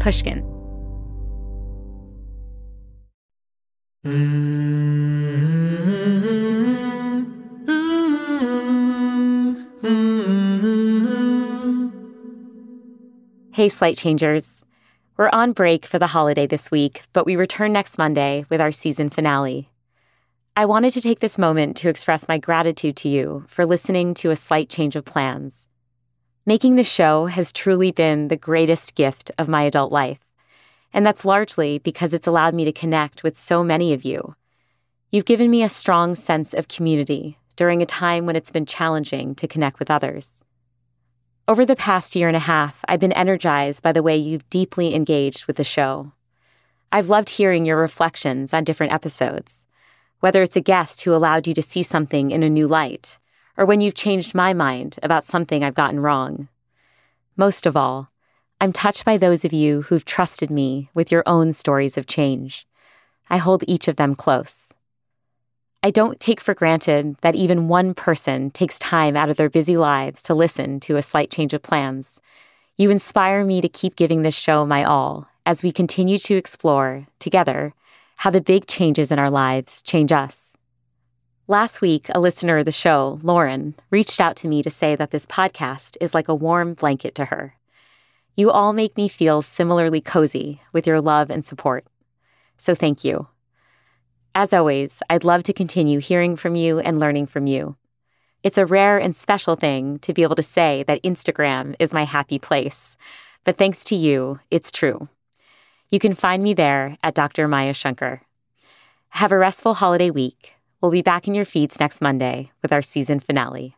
Pushkin. Hey, Slight Changers. We're on break for the holiday this week, but we return next Monday with our season finale. I wanted to take this moment to express my gratitude to you for listening to A Slight Change of Plans. Making the show has truly been the greatest gift of my adult life, and that's largely because it's allowed me to connect with so many of you. You've given me a strong sense of community during a time when it's been challenging to connect with others. Over the past year and a half, I've been energized by the way you've deeply engaged with the show. I've loved hearing your reflections on different episodes, whether it's a guest who allowed you to see something in a new light, or when you've changed my mind about something I've gotten wrong. Most of all, I'm touched by those of you who've trusted me with your own stories of change. I hold each of them close. I don't take for granted that even one person takes time out of their busy lives to listen to a slight change of plans. You inspire me to keep giving this show my all as we continue to explore, together, how the big changes in our lives change us. Last week, a listener of the show, Lauren, reached out to me to say that this podcast is like a warm blanket to her. You all make me feel similarly cozy with your love and support. So thank you. As always, I'd love to continue hearing from you and learning from you. It's a rare and special thing to be able to say that Instagram is my happy place, but thanks to you, it's true. You can find me there at Dr. Maya Shankar. Have a restful holiday week. We'll be back in your feeds next Monday with our season finale.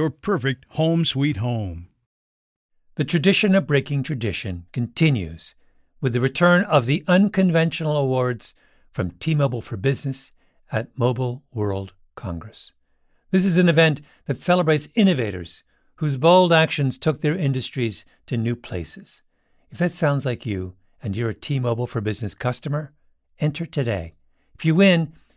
perfect home sweet home. The tradition of breaking tradition continues with the return of the unconventional awards from T Mobile for Business at Mobile World Congress. This is an event that celebrates innovators whose bold actions took their industries to new places. If that sounds like you and you're a T Mobile for Business customer, enter today. If you win,